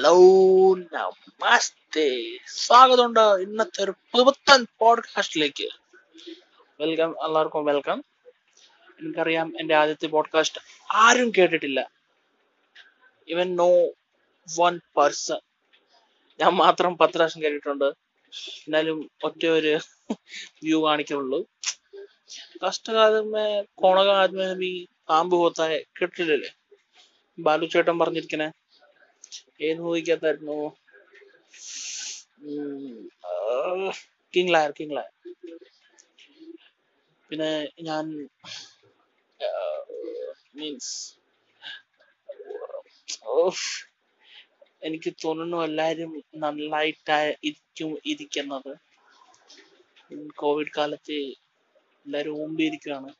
Hello നമസ്തേ. സ്വാഗതമുണ്ട് ഇന്നത്തെ ഒരു പുത്തൻ പോഡ്കാസ്റ്റിലേക്ക് വെൽക്കം എല്ലാവർക്കും വെൽക്കം എനിക്കറിയാം എന്റെ ആദ്യത്തെ പോഡ്കാസ്റ്റ് ആരും കേട്ടിട്ടില്ല. ഇവൻ നോ വൺ പേഴ്സൺ ഞാൻ മാത്രം പത്ത് പ്രാവശ്യം കേട്ടിട്ടുണ്ട്. എന്നാലും ഒറ്റ ഒരു വ്യൂ കാണിക്കുള്ളൂ കഷ്ടകാലമേ കോണകാലമേ പാമ്പ് പോത്തായ കേട്ടില്ലല്ലേ ബാലു ചേട്ടൻ പറഞ്ഞിരിക്കണേ ഏത് മൂവിക്കകത്തായിരുന്നു കിങ് ലയർ കിങ് ലയർ പിന്നെ ഞാൻ മീൻസ് എനിക്ക് തോന്നുന്നു എല്ലാരും നന്നായിട്ട് ഇരിക്കും ഇരിക്കുന്നത്. കോവിഡ് കാലത്ത് എല്ലാരും ഓമ്പിയിരിക്കുകയാണ്.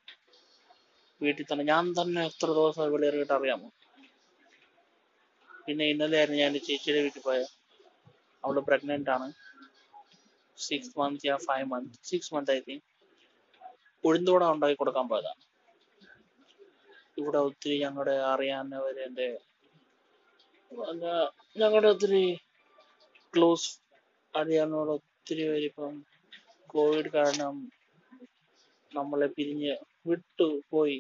വീട്ടിൽ തന്നെ. ഞാൻ തന്നെ എത്ര ദിവസം ഇവിടെ ഇറങ്ങിയിട്ട് അറിയാമോ? പിന്നെ ഇന്നലെ ആയിരുന്നു ഞാൻ എന്റെ ചേച്ചിയുടെ വീട്ടിൽ പോയത് അവൾ പ്രഗ്നന്റ് ആണ്. Six month yeah five month six month I think ഉഴുന്തോട ഉണ്ടാക്കി കൊടുക്കാൻ പോയതാണ് ഇവിടെ ഒത്തിരി ഞങ്ങളുടെ അറിയാവുന്നവര് എന്റെ ഞങ്ങളുടെ ഒത്തിരി ക്ലോസ് അറിയാവുന്നവർ ഒത്തിരി പേര് ഇപ്പം കോവിഡ് കാരണം നമ്മളെ പിരിഞ്ഞ് വിട്ടു പോയി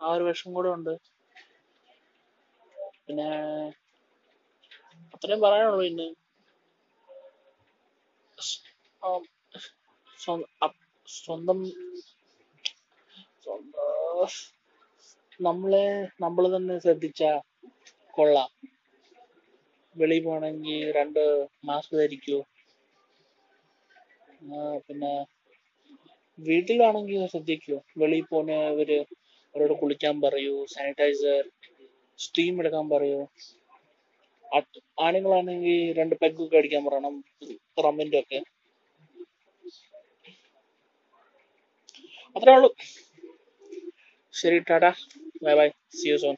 ആ ഒരു വിഷം കൂടെ ഉണ്ട്. പിന്നെ അത്രയും പറയാനുള്ളൂ ഇന്ന് സ്വന്തം നമ്മളെ നമ്മൾ തന്നെ ശ്രദ്ധിച്ച കൊള്ളാം. വെളി പോണെങ്കിൽ രണ്ട് മാസ്ക് ധരിക്കൂ. പിന്നെ വീട്ടിലാണെങ്കിൽ ശ്രദ്ധിക്കൂ. വെളിയിൽ പോകുന്നവര് അവരോട് കുളിക്കാൻ പറയൂ. സാനിറ്റൈസർ സ്റ്റീം എടുക്കാൻ പറയൂ. ആണുങ്ങളാണെങ്കിൽ രണ്ട് പെഗ്ഗൊക്കെ അടിക്കാൻ പറയണം റമ്മിന്റെ ഒക്കെ. അത്രേ ഉള്ളൂ. ശരി Tata. Bye bye see you soon